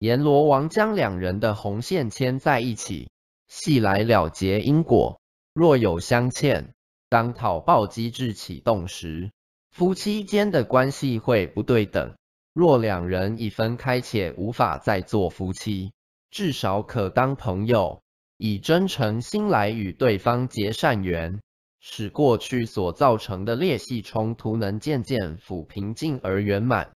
阎罗王将两人的红线牵在一起系来了结因果。若有相欠当讨报机制启动时夫妻间的关系会不对等。若两人已分开且无法再做夫妻至少可当朋友以真诚心来与对方结善缘。使过去所造成的裂隙冲突能渐渐抚平静而圆满